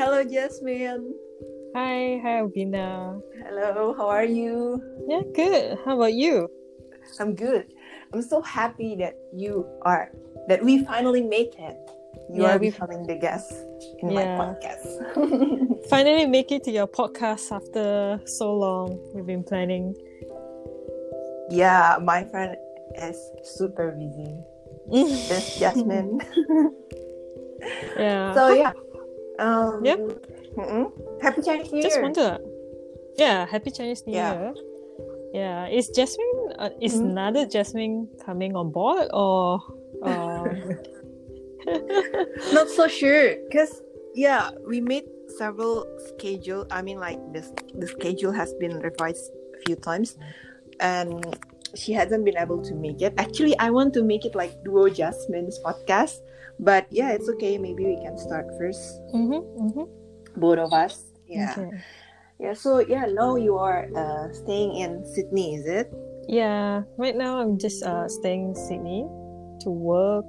Hello, Jasmine. Hi, hi, Albina. Hello, how are you? Yeah, good. How about you? I'm good. I'm so happy that you are, that we finally make it. You Yeah, are becoming the guest in Yeah. my podcast. Finally make it to your podcast after so long. We've been planning. yeah, my friend is super busy. This Jasmine. yeah. so yeah. Um, Yep. mm-mm. Happy Chinese New Just Year. wonder. Yeah, happy Chinese New Yeah. Year. Yeah, is Jasmine, uh, is Mhm. another Jasmine coming on board or? Um, Not so sure, cause yeah, we made several schedule. I mean, like this, the schedule has been revised a few times, and she hasn't been able to make it. Actually, I want to make it like duo Jasmine's podcast, but yeah, it's okay. Maybe we can start first, mhm, mhm. both of us. Yeah, Okay. yeah. So yeah, now you are uh, staying in Sydney, is it? Yeah, right now I'm just uh, staying in Sydney to work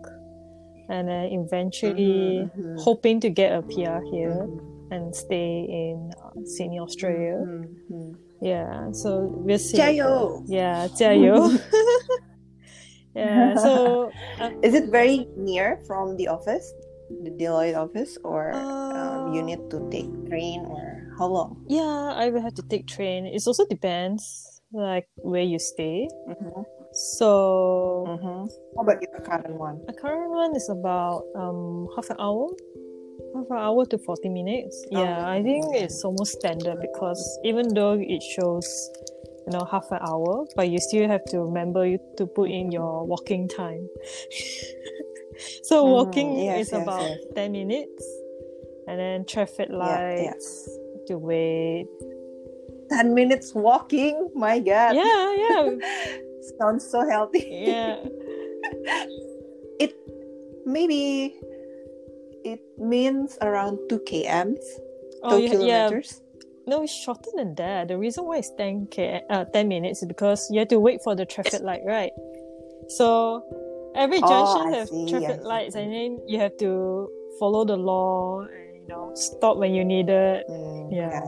and then eventually Mhm, mhm. hoping to get a PR here and stay in uh, Sydney, Australia. Mhm. Yeah, so we'll see. Jayo! Yeah, 加油. yeah, so uh, Is it very near from the office, the Deloitte office, or Uh, um, you need to take train, or how long? yeah, I will have to take train. It also depends like where you stay. Mm-hmm. So Mm-hmm. How about your current one? the current one is about um half an hour. Half an hour to 40 minutes. Yeah, Oh, I think it's almost standard because even though it shows, you know, half an hour, but you still have to remember you to put in your walking time. so Mm, walking yes, is yes, about yes. 10 minutes, and then traffic Yeah, yeah. lights to wait. Ten minutes walking. My God, Yeah, yeah, sounds so healthy. yeah. it maybe it means around two kms, Oh, two yeah, yeah. No, it's shorter than that. The reason why it's 10 k uh, 10 minutes is because you have to wait for the traffic light, right? So every Oh, junction I have see, traffic lights, and then you have to follow the law and you know stop when you need it. Mm, Yeah.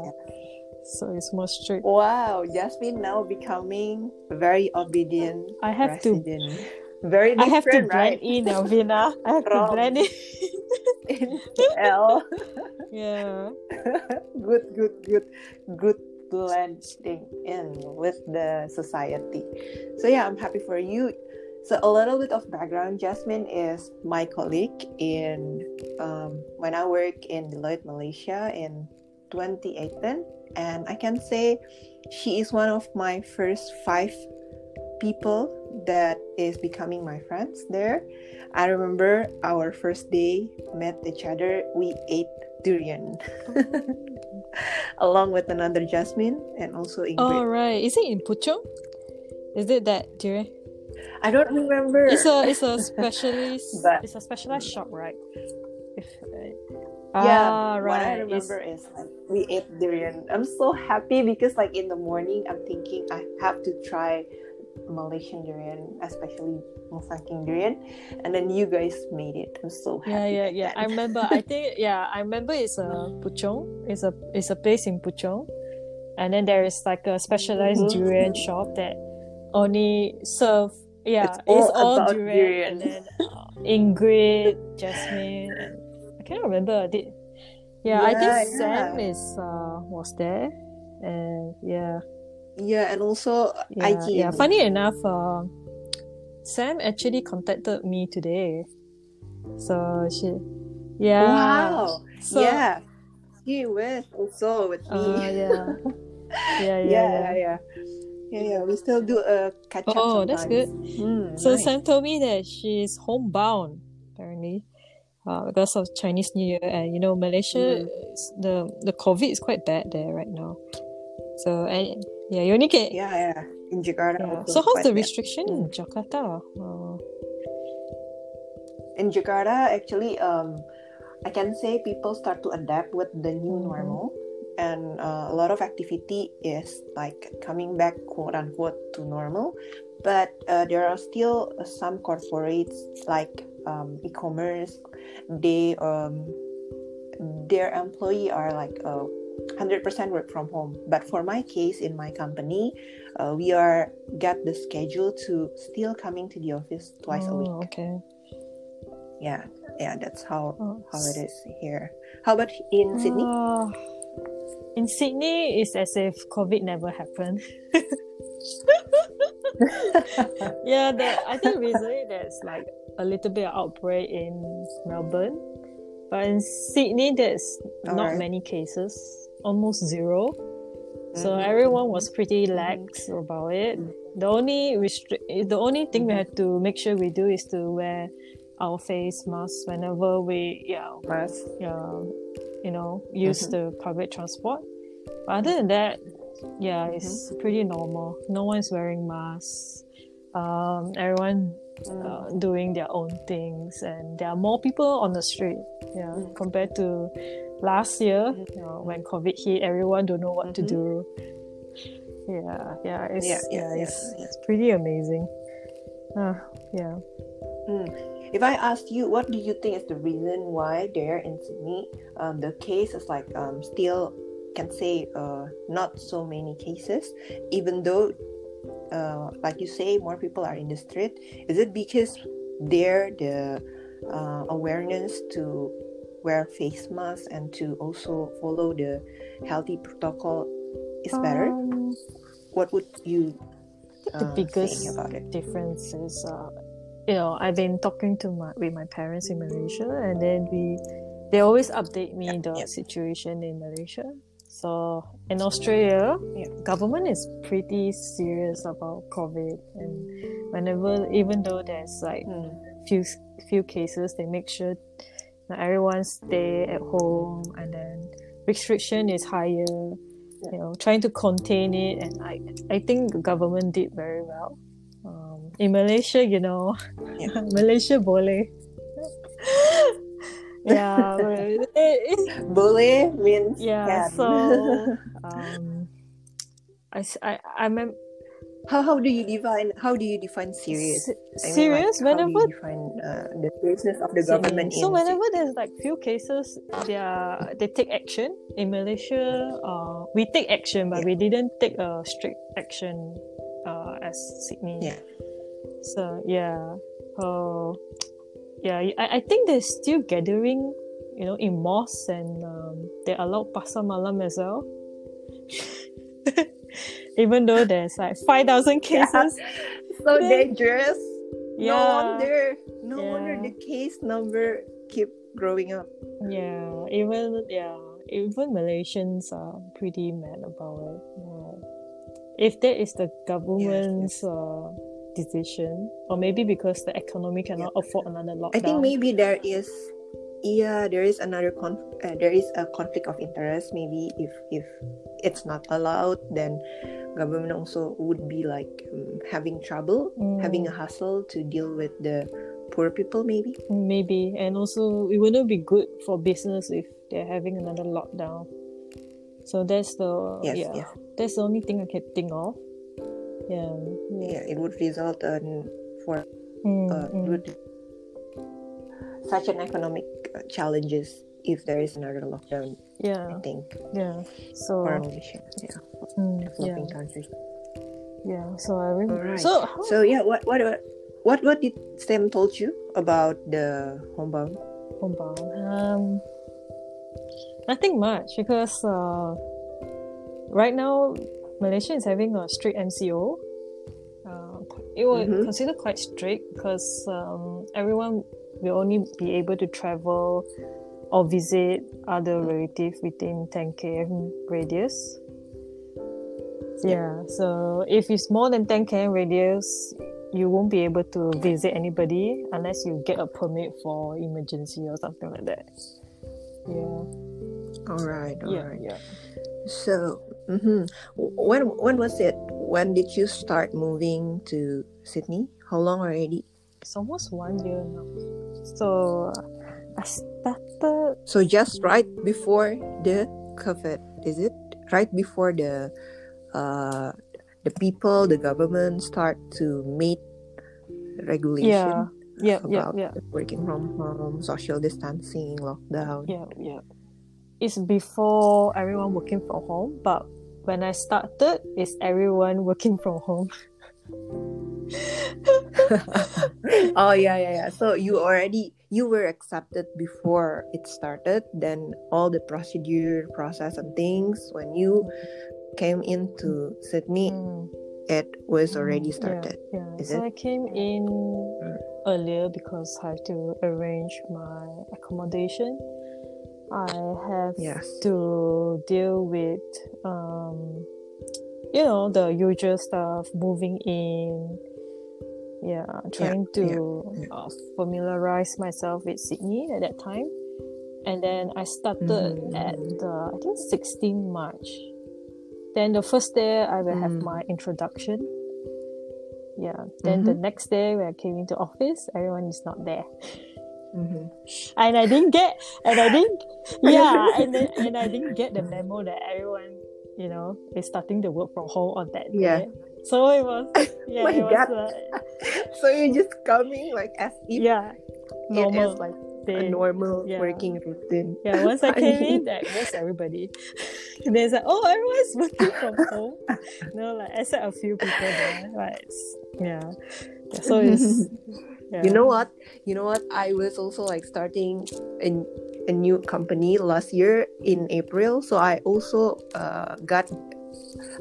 So it's more strict. Wow, Jasmine now becoming very obedient I have to. Very I have to different, blend right? in, Alvina. I have to From- blend in. in L. yeah. good, good, good, good blending in with the society. So yeah, I'm happy for you. So a little bit of background. Jasmine is my colleague in um, when I work in Deloitte Malaysia in 2018, and I can say she is one of my first five people that is becoming my friends there. I remember our first day met each other. We ate durian along with another Jasmine and also Ingrid. Oh right. Is it in Puchong? Is it that durian? I don't remember. It's a it's a specialist. But- it's a specialized shop, right? If yeah, ah, what I right. It's- remember is like we ate durian. I'm so happy because like in the morning I'm thinking I have to try Malaysian durian, especially Musangking durian, and then you guys made it. I'm so happy. Yeah, yeah, yeah. I remember. I think yeah, I remember it's a Puchong. It's a it's a place in Puchong, and then there is like a specialized Mhm. durian shop that only serve. Yeah, It's it's all all, about durian, durian. and then uh, Ingrid, Jasmine, and I can't remember. Did yeah, I think Yeah, Sam is uh was there, and yeah. Yeah, and also Yeah, IG. yeah. Funny enough, uh, Sam actually contacted me today. So she, yeah. Wow. So, yeah. She with also with me. Uh, yeah. yeah. Yeah, yeah, yeah, yeah, yeah. We still do a catch up. Oh, that's good. Mm, So nice. Sam told me that she's homebound apparently, uh, because of Chinese New Year, and you know Malaysia, is- the the COVID is quite bad there right now. So and yeah, you only get Yeah, yeah. In Jakarta. yeah. So how's the bad. restriction in Jakarta? Uh, in Jakarta, actually, um, I can say people start to adapt with the new Mhm. normal, and uh, a lot of activity is like coming back, quote unquote, to normal. But uh, there are still some corporates like um, e-commerce. They um, their employee are like uh, 100% work from home. But for my case in my company uh, we are get the schedule to still coming to the office twice a Oh, week. Okay. yeah yeah that's how Oh, how it is here. How about in sydney? Uh, in Sydney, it's as if COVID never happened. yeah, the, I think recently there's like a little bit of outbreak in Melbourne, but in Sydney there's not Alright. many cases, almost zero. So Mhm. everyone was pretty lax about it. The only restrict, the only thing we Mhm. had to make sure we do is to wear our face masks whenever we yeah Mas- yeah, you know, use Mhm. the public transport. But other than that, yeah, it's Mm-hmm. pretty normal. No one's wearing masks. Um, everyone Mm. uh, doing their own things, and there are more people on the street. Yeah, Mm. compared to last year, Mhm. you know, when COVID hit, everyone don't know what to Mhm. do. Yeah, yeah, it's Yeah, yeah, yeah, it's, yeah. it's pretty amazing. Uh, yeah. If I asked you, what do you think is the reason why there in Sydney, um, the case is like um, still can say uh, not so many cases, even though, uh, like you say, more people are in the street. Is it because there the uh, awareness to wear face masks and to also follow the healthy protocol is better? Um, What would you think the uh, biggest about it? difference is uh, you know i've been talking to my with my parents in malaysia and then we they always update me Yeah, the yeah. situation in malaysia so in australia Yeah. government is pretty serious about covid and whenever even though there's like Hmm. few few cases they make sure that everyone stay at home and then restriction is higher you know trying to contain it and i i think the government did very well um, in malaysia you know Yeah. malaysia boleh yeah but it- it- Boleh means yeah can. so um I, s- I, I mem- How how do you define how do you define serious? se- I mean, like, serious how do whenever you define uh, the seriousness of the Sydney. government So in whenever there's like few cases, they are, they take action. In Malaysia, uh, we take action, but Yeah. we didn't take a strict action uh, as Sydney. Yeah. So yeah, uh, yeah, I, I think they're still gathering, you know, in mosques and um, they allow pasar malam as well. Even though there's like five thousand Yeah. cases, so Then- dangerous? No wonder, no wonder the case number keep growing up. Yeah, even yeah, even Malaysians are pretty mad about it. Yeah. If that is the government's Uh, decision, or maybe because the economy cannot afford another lockdown. I think maybe there is, yeah, there is another con. Uh, there is a conflict of interest. Maybe if if it's not allowed, then government also would be like um, having trouble, having a Mm. hustle to deal with the poor people. Maybe. maybe, and also it wouldn't be good for business if they're having another lockdown. So that's the Yes, yeah, yeah. that's the only thing I can think of. Yeah, yeah. yeah, it would result in for Mm, uh, mm. would such an economic uh, challenges if there is another lockdown. yeah I yeah, think yeah. So for Malaysia, yeah, mm, yeah, developing countries. yeah. So I remember. Alright. So how, So yeah, what what what what did Sam told you about the homebound? homebound. Um, nothing much because uh, right now Malaysia is having a strict MCO. Uh, it was Mhm. considered quite strict because um, everyone will only be able to travel or visit other relatives within 10 km radius. Yeah, so if it's more than 10 km radius, you won't be able to visit anybody unless you get a permit for emergency or something like that. Yeah, All right, all yeah, right. yeah. So, mhm. when when was it? When did you start moving to Sydney? How long already? It's almost one year now. So I started. So just right before the COVID, is it? Right before the uh the people, the government start to make regulation Yeah, yeah, yeah, yeah, working from home, social distancing, lockdown. yeah, yeah. It's before everyone working from home, but when I started, it's everyone working from home. oh yeah yeah yeah so you already you were accepted before it started then all the procedure process and things when you came into sydney Mm, it was already started Yeah, yeah. Is so it? I came in earlier because I have to arrange my accommodation. I have to deal with um you know the usual stuff moving in. Yeah trying to yeah. Uh, familiarize myself with sydney at that time. And then i started Mhm, at the i think 16 march. Then the first day i will have Mm. my introduction. Yeah then the Mhm. next day when i came into office everyone is not there Mhm. and I didn't get and I didn't yeah and then and I didn't get the memo that everyone you know is starting to work from home on that Yeah. day. So it was yeah My it was God. uh, so you're just coming like as if yeah it normal is like a normal yeah. working routine Yeah, once I came in, that was everybody. There's like, oh, everyone's working from home. no, like I except a few people there. Right? Yeah. Yeah, So it's yeah. you know what? You know what? I was also like starting a, a new company last year in april. So i also uh, got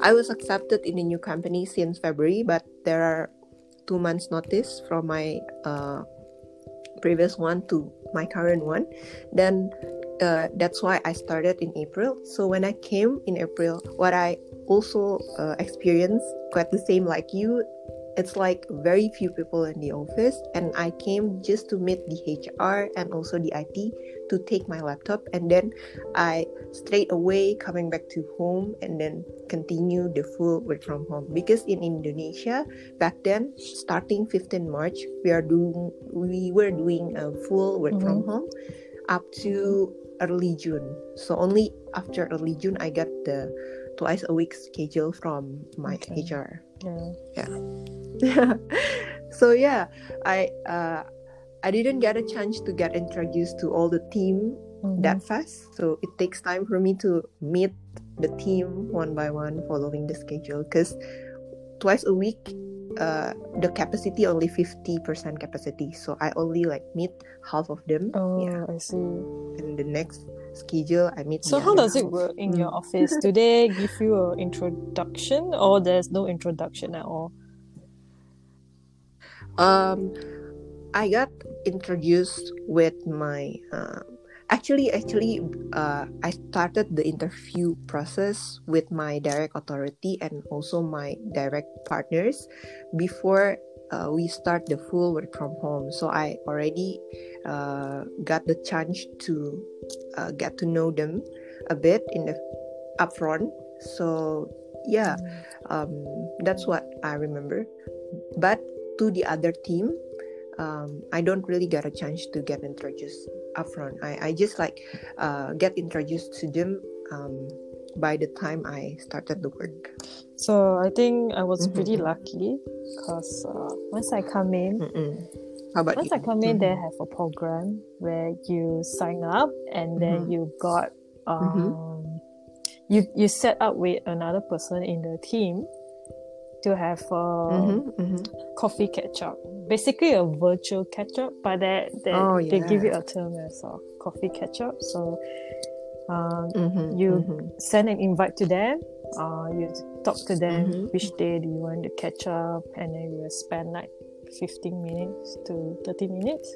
i was accepted in a new company since february but there are two months notice from my uh, previous one to my current one. Then uh, that's why i started in april. So when i came in april what i also uh, experienced quite the same like you it's like very few people in the office and i came just to meet the hr and also the it to take my laptop and then i straight away coming back to home and then continue the full work from home because in indonesia back then starting 15 march we are doing we were doing a full work from Mhm. home up to early june so only after early june i got the twice a week schedule from my Okay. hr Yeah. so yeah i uh i didn't get a chance to get introduced to all the team Mhm. that fast so it takes time for me to meet the team one by one following the schedule because twice a week uh the capacity only 50% capacity so i only like meet half of them Oh, yeah I see. and the next schedule i meet So how other does it half. work in your Mm. office? Do they give you an introduction or there's no introduction at all? um i got introduced with my uh, actually actually uh, i started the interview process with my direct authority and also my direct partners before uh, we start the full work from home. So i already uh, got the chance to uh, get to know them a bit in the upfront. So yeah um, that's what I remember. But to the other team, um, I don't really get a chance to get introduced upfront. I, I just like uh, get introduced to them um, by the time I started the work. So I think I was Mhm, pretty mhm. lucky because uh, once I come in, Mm-mm. How about once you? I come in, they Mhm. have a program where you sign up and then Mhm. you got um, you you set up with another person in the team to have a Mhm, mhm. coffee catch up. Basically, a virtual catch up, but they they, Oh, they give yeah. it a term as a coffee catch up. So. Um, Mhm, You- mhm. send an invite to them. Uh, you talk to them Mhm. which day do you want to catch up, and then you spend like fifteen minutes to thirty minutes.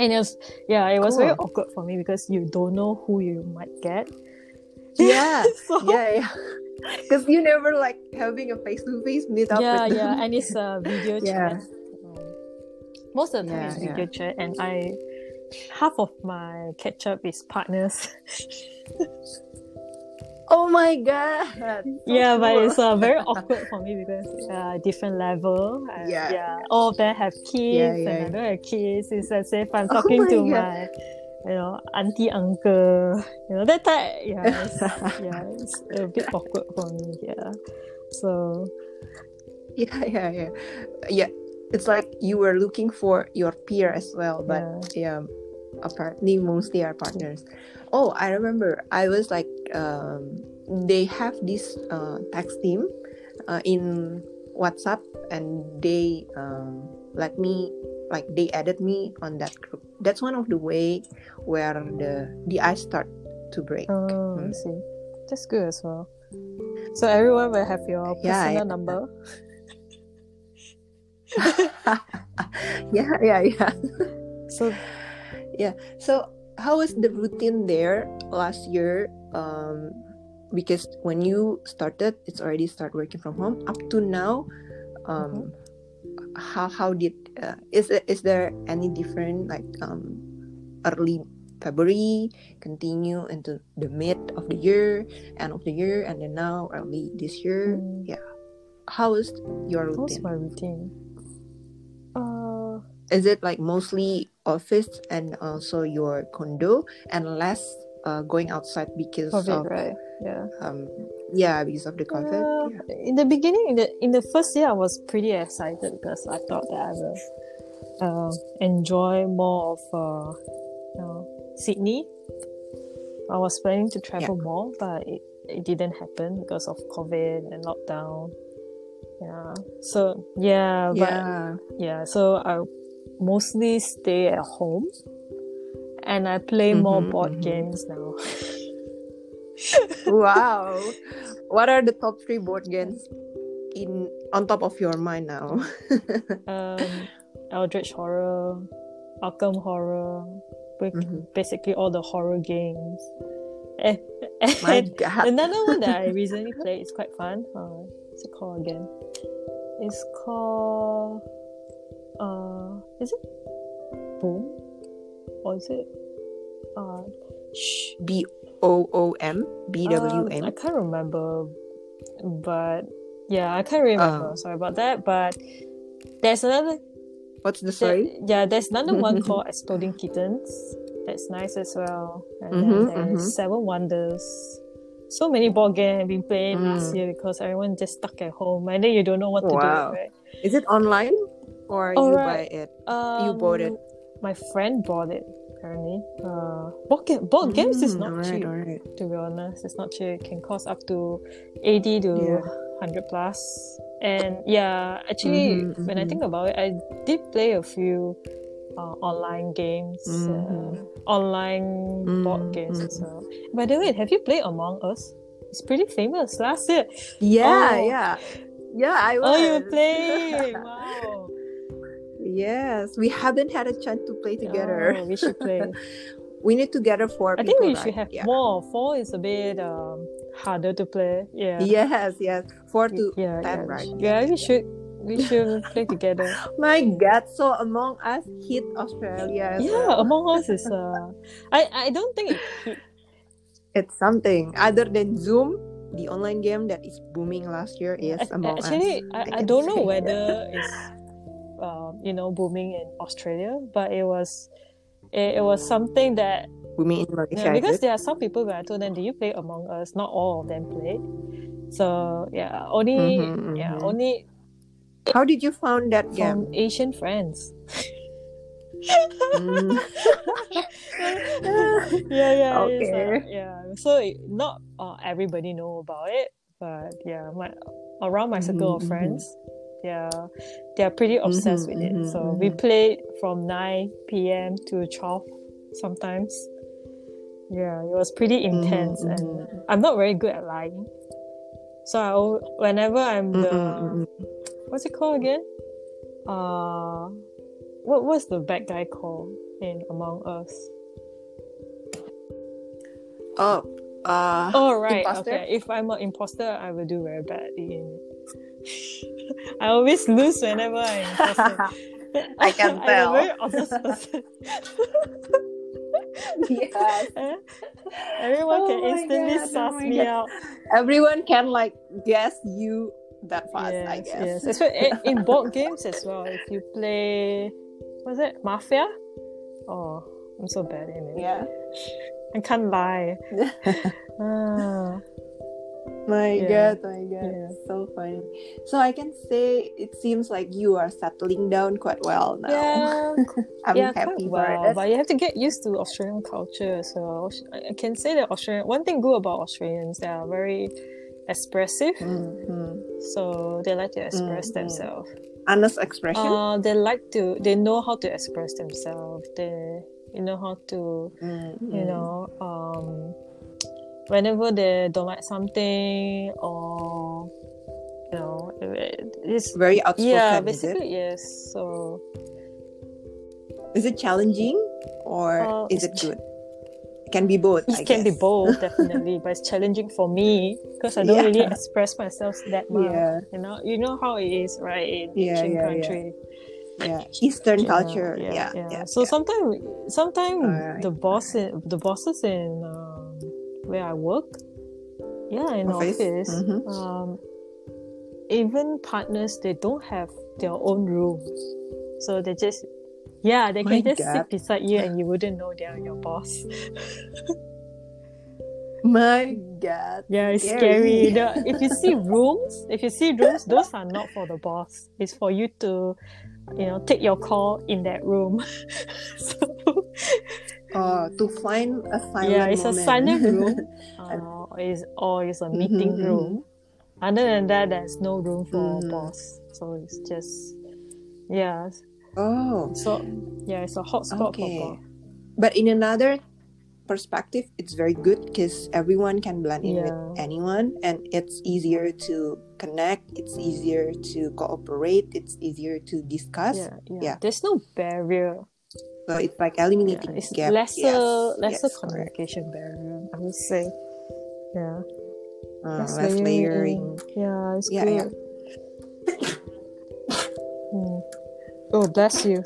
And it was yeah, it was very awkward for me because you don't know who you might get. Yeah, so, yeah, yeah. Because you never like having a face to face meet up yeah, them. yeah, and it's a video Yeah. chat. Um, most of the time Yeah, it's video chat, and I half of my catch up is partners. Oh my god. So yeah, but it's uh, very awkward for me because uh, different level. Yeah. yeah. All of them have kids, Yeah, and yeah. I don't have kids. It's as if I'm Oh talking my to God. my, you know, auntie, uncle. You know that type. Yeah, it's, yeah, it's a bit awkward for me. Yeah. So yeah yeah yeah yeah it's like you were looking for your peer as well but yeah, apparently mostly our partners Oh, I remember. I was like, um, they have this uh, text team uh, in WhatsApp, and they um, let me like they added me on that group. That's one of the way where the the ice start to break. Oh, I Mm. see. That's good as well. So everyone will have your personal yeah. number. yeah, yeah, yeah. So yeah. So, how was the routine there last year? Um, because when you started, it's already start working from home. Up to now, um, how how did uh, is it- is there any different like um, early February continue into the mid of the year, end of the year, and then now early this year? Mm. Yeah, how is your what's routine? my routine? Uh, Is it like mostly office and also your condo and less uh, going outside because COVID, of right? Yeah. um yeah because of the COVID. Uh, Yeah. In the beginning, in the in the first year, I was pretty excited because I thought that I will uh, enjoy more of uh, you know, Sydney. I was planning to travel more, but it, it didn't happen because of COVID and lockdown. Yeah. So yeah, but Yeah. yeah, so I mostly stay at home and I play more Mhm, board mhm. games now. wow. What are the top three board games in on top of your mind now? um, Eldritch Horror, Arkham Horror, Mhm. basically all the horror games. And, My and God. another one that I recently played is quite fun. Uh, what's it called again? It's called. Uh, is it Boom? Or is it? Uh, shh. B O O M B W Um, I M. can't remember, but yeah, I can't remember. Oh. Sorry about that. But there's another. What's the there- story? yeah, there's another one called Exploding Kittens. That's nice as well. And Mhm, then there's mhm. Seven Wonders. So many board games I've been playing last Mm. year because everyone just stuck at home and then you don't know what to Wow. do. Right? Is it online or Oh, you right. buy it? Um, bought it? My friend bought it. Apparently, uh, board, ga- board games is Mm, not alright, cheap. alright. to be honest. It's not cheap. It can cost up to 80 to Yeah. 100 plus. And yeah, actually, Mhm, when I mhm. think about it, I did play a few uh, online games, uh, Mhm. online board Mm, games as well. By the way, have you played Among Us? It's pretty famous last year. Yeah, Oh. yeah. Yeah, I was. Oh, you were playing! wow. Yes, we haven't had a chance to play together. Oh, we should play. we need to gather four I people. think we right? should have yeah. more. Four is a bit um, harder to play. Yeah. Yes, yes. Four to yeah, ten, yeah, right? Yeah, we should we should play together. My God! So Among Us hit Australia. Yeah, well. Among Us is uh I I don't think it hit it's something other than Zoom. The online game that is booming last year is Among actually Us. I, I, can don't know whether it's um, you know booming in Australia, but it was it, it was something that booming in Malaysia. yeah, because there are some people when I told them, Do you play Among Us? Not all of them played. So yeah, only Mhm, yeah, mhm. only How did you found that from game? Asian friends. Mm. yeah, yeah, uh, Okay. yeah. So it, not uh, everybody know about it, but yeah, my around my circle of Mhm, mhm. friends, yeah, they are pretty obsessed Mhm, with it. mhm, So we mhm. played from nine p.m. to twelve sometimes. Yeah, it was pretty intense, mhm. and I'm not very good at lying. So I, whenever I'm the what's it called again? Uh, what was the bad guy called in Among Us? Oh, uh, Oh right, imposter? okay. If I'm an imposter, I will do very badly in it. I always lose whenever I'm imposter. I can I'm a very honest person. yes. Eh? Everyone Oh can instantly God, oh suss my me God. out. Everyone can like guess you that fast, yes, I guess. yes. Especially in- board games as well. If you play, what's it, Mafia? Oh, I'm so bad in it. Yeah. I can't lie. Ah. My Yeah. God, my God, Yeah. so funny. So I can say it seems like you are settling down quite well now. Yeah, I'm yeah, happy well. it. But you have to get used to Australian culture. So I can say that Australian. One thing good about Australians, they are very expressive. Mhm. So they like to express Mm, mm. themselves. Honest expression. Uh, they like to. They know how to express themselves. They, you know how to Mhm. you know um whenever they don't like something or you know it's very outspoken. yeah is it? basically yes so Is it challenging or Uh, is it good? It can be both. I it can be both definitely but it's challenging for me because i don't Yeah. really express myself that much Yeah, you know you know how it is right in Yeah, Asian yeah, country yeah. Eastern culture. Yeah, yeah, so sometimes sometimes Alright, the boss the bosses in um, where i work yeah in Office? office, Mhm. um even partners they don't have their own room so they just yeah they My can just God. sit beside you and you wouldn't know they're your boss My God. yeah it's Scary. scary, The- if you see rooms if you see rooms those are not for the boss it's for you to you know take your call in that room so Oh, to find a silent yeah it's a moment. silent room uh, is or it's a meeting Mhm, room other than that there's no room for Mhm. boss so it's just yeah oh, so yeah it's a hot spot Okay. for boss but in another perspective, it's very good because everyone can blend in Yeah. with anyone, and it's easier to connect. It's easier to cooperate. It's easier to discuss. yeah, yeah Yeah. there's no barrier So it's like yeah, eliminating it's gap. lesser Yes, lesser yes, correct. communication barrier i would say yeah Uh, less less layering. yeah it's Yeah, yeah. Mm. oh bless you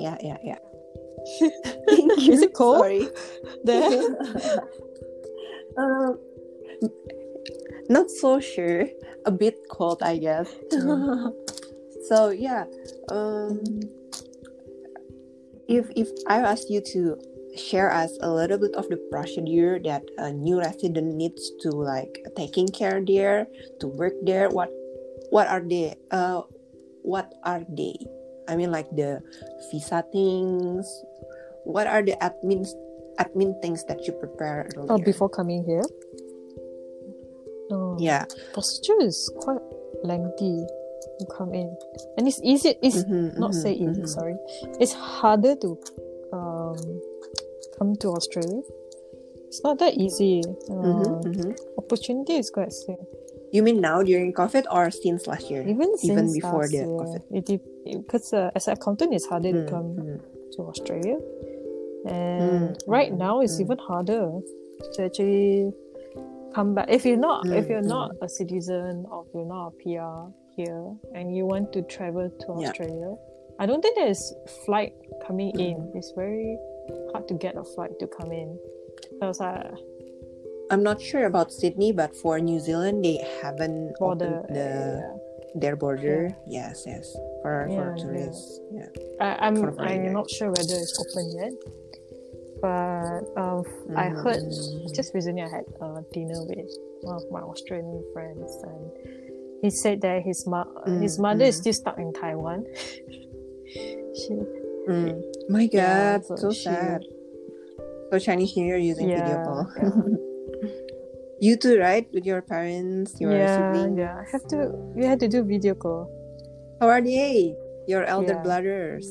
Yeah, yeah, yeah. Thank you. Is it cold? Sorry. there um, not so sure. A bit cold, I guess. Yeah. so yeah, um, if if I ask you to share us a little bit of the procedure that a new resident needs to like taking care there to work there, what what are they? Uh, what are they? I mean, like the visa things. What are the admin admin things that you prepare earlier? oh before coming here oh Yeah. procedure is quite lengthy come in and it's easy it's Mhm, not mhm, say easy mhm. sorry it's harder to um come to australia it's not that easy uh, mhm. opportunity is quite slim You mean now during COVID or since last year? even Even before the year, COVID. because uh, as an accountant it's harder to Mm, come mm. to australia and Mm, right now it's even harder to actually come back if you're not if you're not a citizen or if you're not a PR here and you want to travel to Yeah. Australia I don't think there's flight coming in Mm. it's very hard to get a flight to come in because uh, I'm not sure about Sydney, but for New Zealand, they haven't the, opened the their border. Yes, yes, for Yeah, for yeah. tourists. Yeah. I, I'm for I'm not sure whether it's open yet but um, I heard Mm. just recently I had a dinner with one of my Australian friends and he said that his mo- his Mm, mother is mm. still stuck in Taiwan. she Mm. My Yeah, God, so so she- sad. So Chinese New Year using video call. yeah. you too, right? With your parents, your yeah siblings. yeah I have to we had to do video call. How are they? Your elder Yeah. brothers.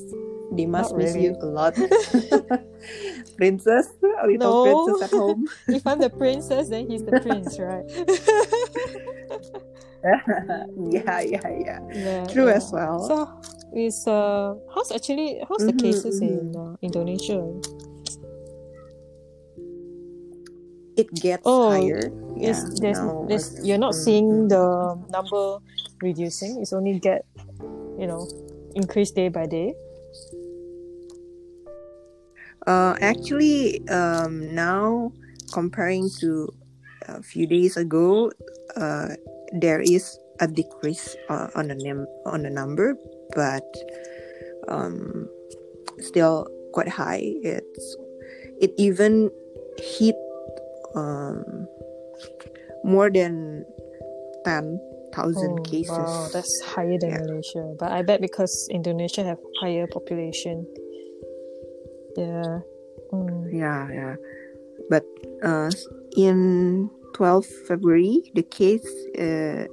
They must Not miss really. you a lot. princess, a little No. princess at home. if I'm the princess, then he's the prince, right? yeah, yeah, yeah. yeah, True yeah. as well. So is uh how's actually how's the Mhm, cases in mhm. uh, Indonesia? it gets Oh, higher. Yeah, there's, now there's you're not mm, seeing the number reducing. It's only get you know increased day by day. Uh, actually, um, now comparing to a few days ago, uh, there is a decrease uh, on the num- on the number, but um, still quite high. It's it even hit um, more than ten thousand Oh, cases. Wow, that's higher than Yeah. Malaysia. But I bet because Indonesia have higher population. Yeah. Mm. Yeah, yeah. But uh, in 12 February, the case uh,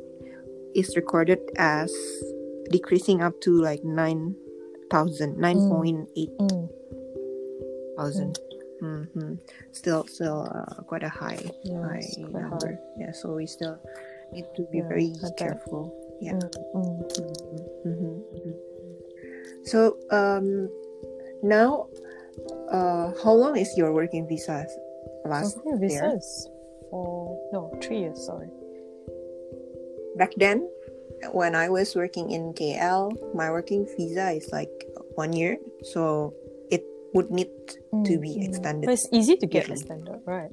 is recorded as decreasing up to like 9,000, 9.8 Mm. thousand. Mm-hmm. Still, still uh, quite a high, Yeah, high number. high. Yeah, so we still need to be Yeah, very careful. Yeah. Mm, mm. Mm-hmm. hmm So um, now, uh, how long is your working visa last Okay, there? visas for no three years. Sorry. Back then, when I was working in KL, my working visa is like one year, so it would need to Mm, be mm. extended. But it's easy to get usually. extended, right?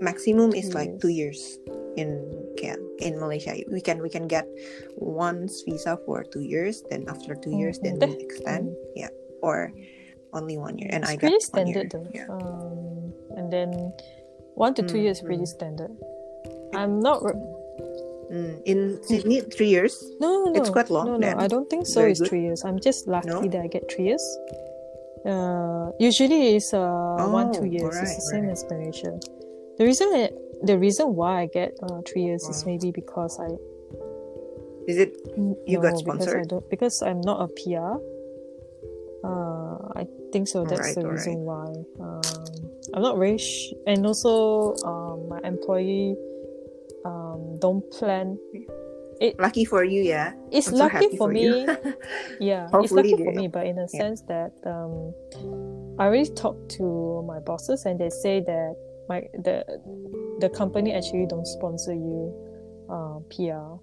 Maximum is Two like two years in KL. In Malaysia, we can we can get one's visa for two years. Then after two years, then Mhm. we extend. Yeah, or only one year. And it's I got one year. standard though. Yeah. Um, and then one to two Mm, years pretty mm. standard. I'm not. Mm, in Sydney, three years. no, no, no. It's quite long No, no, then. I don't think so. Very it's good. three years. I'm just lucky No? that I get three years. Uh, usually it's uh one two Oh, years. alright, it's the same alright. as Malaysia. The reason I, the reason why I get uh, three years is maybe because I Is it You no, got because I don't because I'm not a PR. Uh, I think so. That's Alright, the reason why. Um, I'm not very sh- and also um, my employee um don't plan. It lucky for you? Yeah. It's I'm lucky happy for, me. you. yeah, it's lucky for me, but in a yeah. sense that um, I already talked to my bosses and they say that my the the company actually don't sponsor you uh, PR.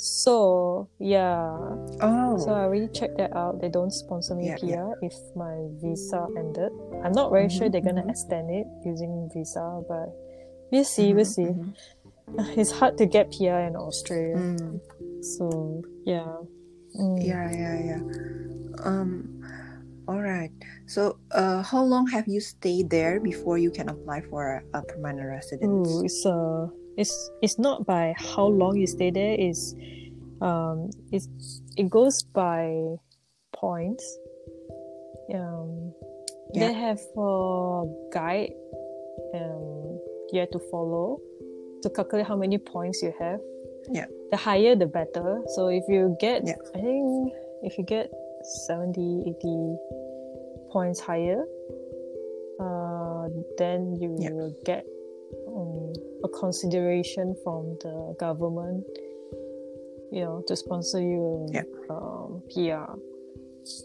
So yeah, oh. so I already checked that out. They don't sponsor me Yeah, PR yeah. if my visa ended. I'm not very sure Mhm, they're gonna mhm. extend it using visa, but we'll see. We'll Mhm, see. mhm. It's hard to get PR in Australia, Mm, so yeah. Mm. yeah, yeah, yeah. Um. All right. So, uh, how long have you stayed there before you can apply for a, a permanent residence? Ooh, it's uh, it's it's not by how long you stay there. It's um, it's it goes by points. Um, they have a guide. Um, you have to follow to calculate how many points you have. Yeah. The higher, the better. So if you get, Yeah. I think if you get 70, 80 points higher, uh, then you Yeah. will get um, a consideration from the government, you know, to sponsor you Yeah. um, PR.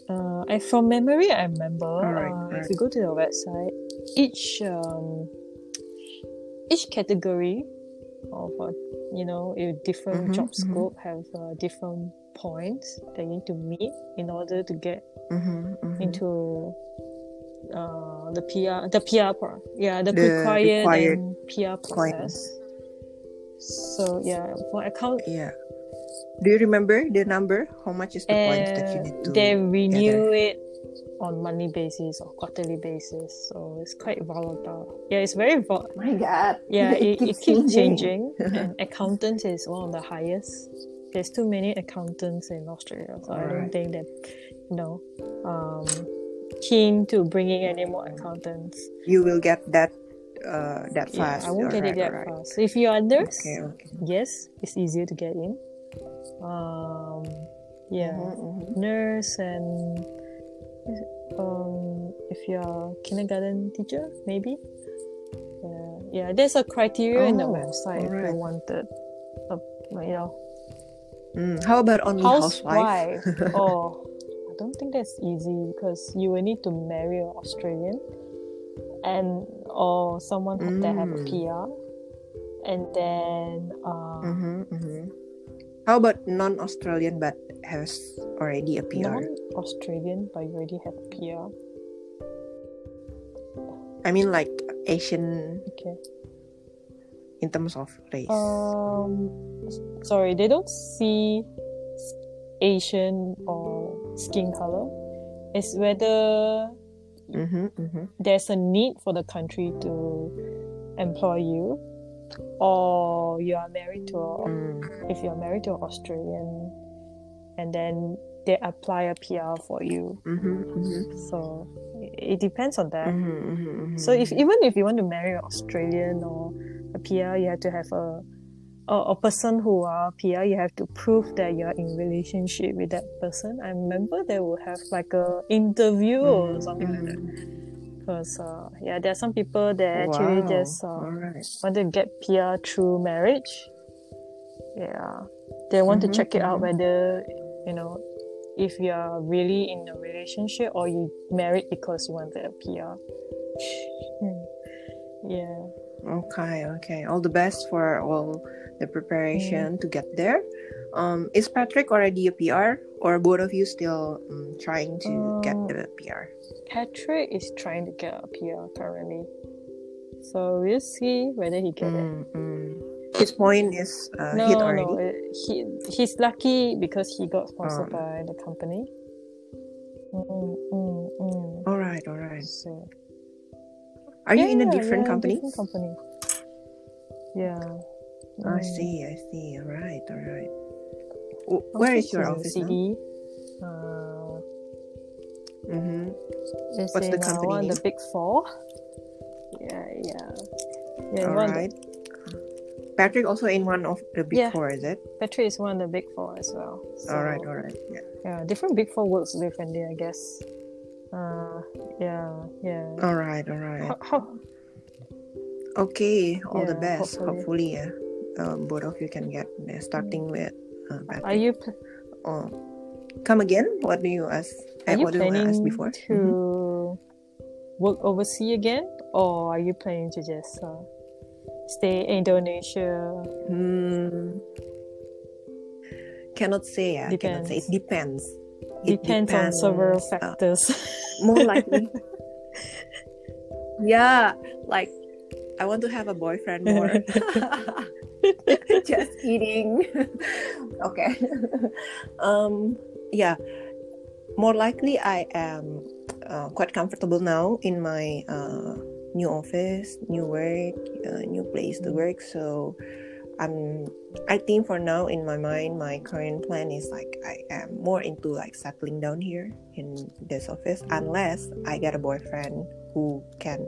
Uh, I, from memory, I remember uh, alright. if you go to the website, each um, each category of uh, you know, a different Mhm, job mhm. scope have uh, different points that you need to meet in order to get Mm-hmm, mm-hmm. into uh, the PR, the PR part. Yeah, the, The required, required and PR process. So yeah, for account, Yeah. Do you remember the number? How much is the points that you need to? they renew it on monthly basis or quarterly basis. So it's quite volatile. Yeah, it's very volatile. My God. yeah, it, it keeps keeps changing. and accountant is one of the highest. There's too many accountants in Australia, so I don't Alright. think that you know um, keen to bringing any more accountants. You will get that. Uh, that Yeah, fast. I won't get it that alright. fast. If you're a nurse, Okay. Okay. yes, it's easier to get in. Um, yeah, Mhm, mhm. nurse and um, if you're kindergarten teacher, maybe. Yeah, yeah. There's a criteria in the Oh, website if you wanted, a, you know, Mm, How about only housewife? housewife. oh, don't think that's easy because you will need to marry an Australian and or someone who- that have a Mm. PR, and then uh, Mm-hmm, mm-hmm. How about non-Australian but has already a PR? non-Australian, but you already have a PR. I mean, like Asian Okay. in terms of race. Um, sorry, they don't see Asian or skin color. It's whether mm-hmm, mm-hmm. there's a need for the country to employ you or you are married to a, Mm. if you're married to an Australian, and then they apply a PR for you. Mm-hmm, mm-hmm, So it it depends on that. mm-hmm, mm-hmm, So if even if you want to marry an Australian or a PR, you have to have a a, a person who are PR. You have to prove that you're in relationship with that person. I remember they will have like a interview or something like that. Because uh, yeah, there are some people that actually just uh, right. want to get PR through marriage. Yeah, they want Mhm, to check it out mhm. whether you know if you are really in a relationship or you married because you wanted a PR. Hmm. yeah. Okay, okay. All the best for all the preparation to get there. Um, is Patrick already a PR, or both of you still um, trying to get Uh, the PR? Patrick is trying to get a PR currently. So we'll see whether he get it. Mm, mm. His point is uh, No, hit no, already. it, he he's lucky because he got sponsored Oh. by the company. Mm, mm, mm. All right, all right. So Are you in a different yeah, company? Different company. Yeah. I see, I see. All right, all right. W- Where is your office now? CD. Uh, Mm-hmm. What's the uh, company one the big four. Yeah, yeah. Yeah, All one of the- right. Patrick also in one of the big Yeah. four, is it? Patrick is one of the big four as well. all right, So, all right. Yeah. Yeah, different big four works differently, I guess. Uh, yeah, yeah. All right, all right. How, how, Okay, all the best. hopefully. Hopefully, yeah. Um, both of you can get there. Starting with uh, Patrick. are you pl- Oh, come again? What do you ask? are eh, you what do you to ask before? to Mhm. work overseas again, or are you planning to just uh, stay in Indonesia? Hmm. Cannot say. Yeah, cannot say. It depends. It Depends, on several depends, uh, factors. more likely. yeah, like I want to have a boyfriend more. Just eating okay. um. Yeah. More likely, I am uh, quite comfortable now in my uh, new office, new work, uh, new place to work. So, I'm. I think for now, in my mind, my current plan is like I am more into like settling down here in this office, unless I get a boyfriend who can.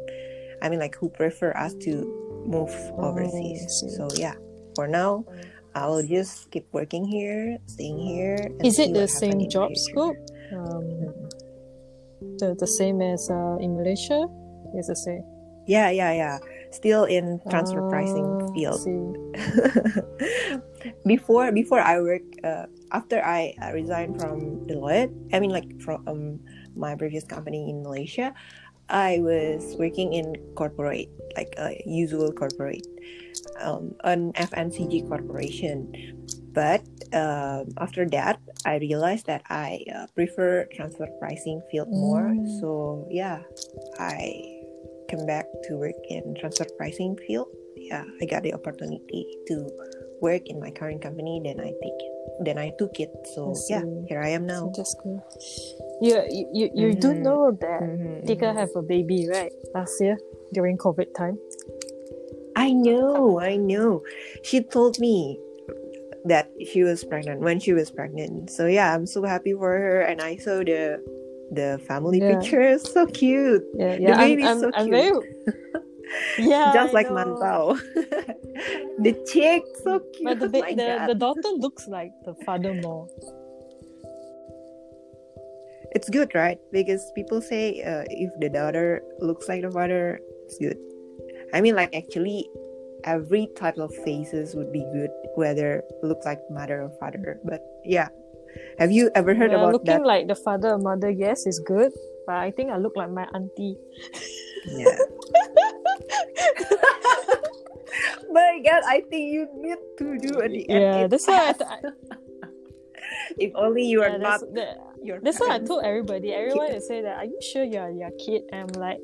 I mean, like who prefer us to move Oh, overseas. See. So yeah, for now, I'll just keep working here, staying here. Is it the same job scope? Um, the, the same as uh, in Malaysia? Yes, the same. Yeah, yeah, yeah. Still in transfer pricing Ah, field. before before I work, uh, after I uh, resigned from Deloitte, I mean like from um, my previous company in Malaysia, I was working in corporate, like a usual corporate, um, an FMCG corporation. But um after that, I realized that I uh, prefer transfer pricing field more. Mm. So yeah, I came back to work in transfer pricing field. Yeah, I got the opportunity to work in my current company. Then I take it. Then I took it. So yeah, here I am now. That's cool. You, you, you, you do know that Mhm, Tika have a baby, right? Last year during COVID time. I know, I know. She told me that she was pregnant when she was pregnant. So yeah, I'm so happy for her. And I saw the the family Yeah. pictures. So cute, Yeah, yeah. baby I'm, so I'm, I'm cute. very. Yeah, just I like know. Mantau. the chick, so cute. But the, ba- the, the daughter looks like the father more. It's good, right? Because people say uh, if the daughter looks like the father, it's good. I mean, like actually, every type of faces would be good, whether look like mother or father. But yeah, have you ever heard Yeah, about looking that? like the father or mother, yes, is good. But I think I look like my auntie. Yeah. my God, I think you need to do a DNA Yeah, that's why I, th- if only you are yeah, not that's, that, that's why I told everybody. Everyone is say that, are you sure you're your kid? And I'm like,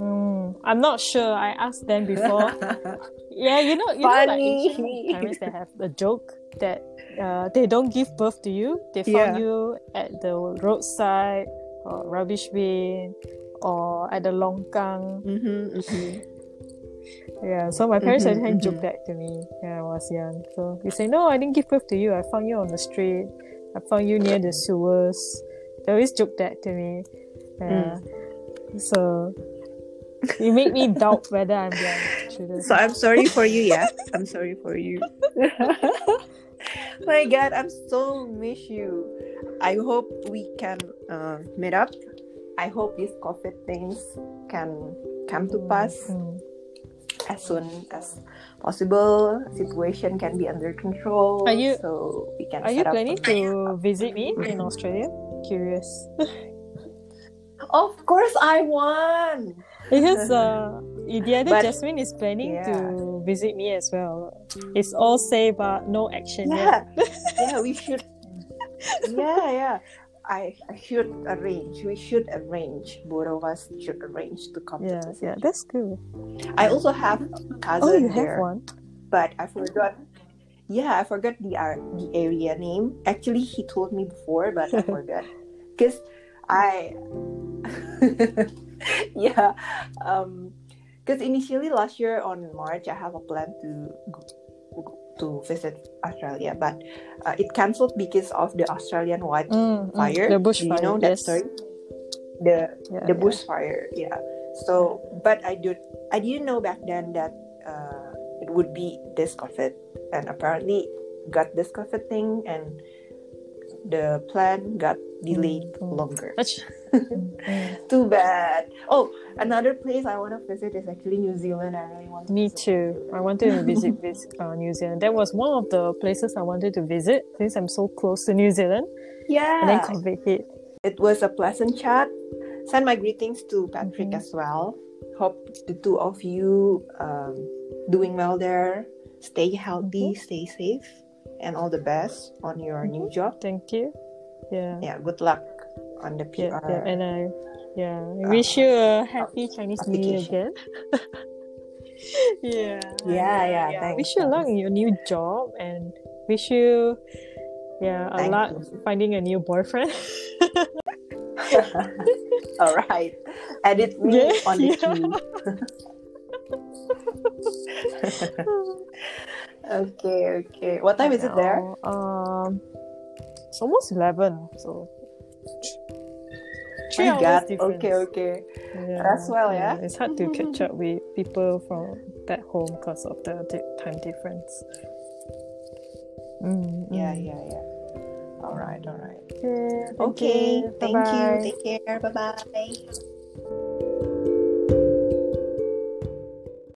mm, I'm not sure. I asked them before. yeah, you know, you know, like Funny. Parents that have a joke that uh, they don't give birth to you. They found Yeah. you at the roadside or rubbish bin or at the longkang. Mhm, mhm. Yeah, so my parents Mhm, actually joked that to me when I was young. So they say, No, I didn't give birth to you. I found you on the street. I found you near the sewers. They always joke that to me. Yeah. So it make me doubt whether I'm their. So I'm sorry for you, yeah. I'm sorry for you. My God, I'm so miss you. I hope we can uh, meet up. I hope these COVID things can come to pass Mm. as soon as possible. Situation can be under control. Are you- so we can Are you up planning to visit me in Australia? Curious. Of course, I want. Because uh, the other But- Jasmine is planning Yeah. to visit me as well. It's all say but no action yet. Yeah, yeah, we should. Yeah, yeah. I, I should arrange. We should arrange. Both of us should arrange to come Yeah, to yeah, visit. that's good. I also have a cousin Oh, you there, have one. but I forgot. Yeah, I forgot the ar- the area name. Actually, he told me before, but I forgot. Cause I, yeah, um, because initially last year on March I have a plan to to visit Australia, but uh, it cancelled because of the Australian white Mm, mm, fire. The Do bushfire. you know that yes. story? The Yeah, the yeah. bushfire yeah so but i did i didn't know back then that uh, it would be this covid and apparently got this covid thing and the plan got delayed Mm, mm. longer too bad oh another place i want to visit is actually new zealand i really want to Me too. I wanted to visit this uh, New Zealand. That was one of the places I wanted to visit since I'm so close to New Zealand. yeah And then COVID hit. it was a pleasant chat send my greetings to patrick Mhm. as well hope the two of you um, doing well there stay healthy Mm-hmm. stay safe and all the best on your new job Thank you. Yeah. yeah good luck on the pr Yeah, yeah, and I, yeah, I uh, wish you a happy Chinese New Year again. yeah, Yeah, yeah, thanks, Wish you luck in your new job and wish you, yeah, a you. finding a new boyfriend. all right edit me Yeah, on the yeah. okay okay what time is it there Um, it's almost eleven, so. Three hours okay okay. Yeah, As well, yeah? It's hard to catch up with people from back home because of the time difference. Mm, yeah mm. yeah yeah. All right all right. Okay. thank okay thank you. Take care. Bye bye